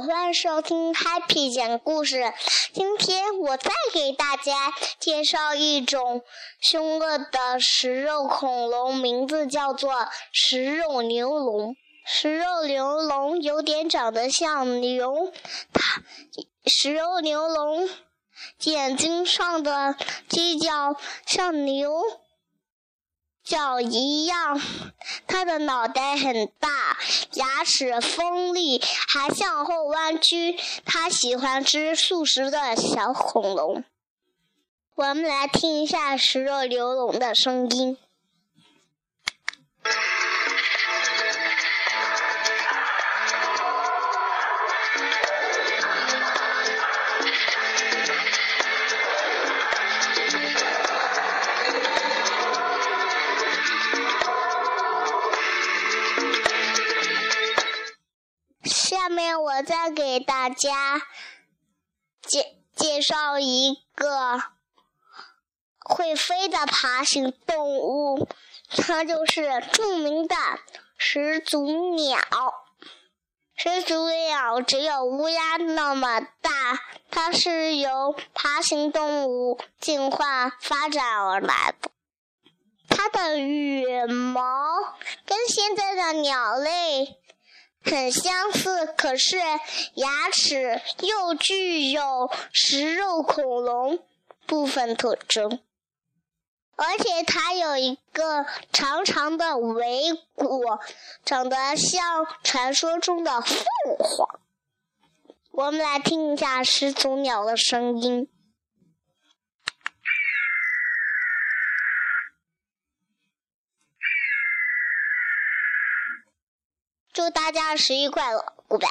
欢迎收听 Happy 讲故事。今天我再给大家介绍一种凶恶的食肉恐龙，名字叫做食肉牛龙。食肉牛龙有点长得像牛，它食肉牛龙眼睛上的犄角像牛。角一样，它的脑袋很大，牙齿锋利，还向后弯曲。它喜欢吃素食的小恐龙。我们来听一下食肉牛龙的声音。下面我再给大家介介绍一个会飞的爬行动物，它就是著名的始祖鸟。始祖鸟只有乌鸦那么大，它是由爬行动物进化发展而来的。它的羽毛跟现在的鸟类。很相似，可是牙齿又具有食肉恐龙部分特征，而且它有一个长长的尾骨，长得像传说中的凤凰。我们来听一下始祖鸟的声音。祝大家十一快乐 goodbye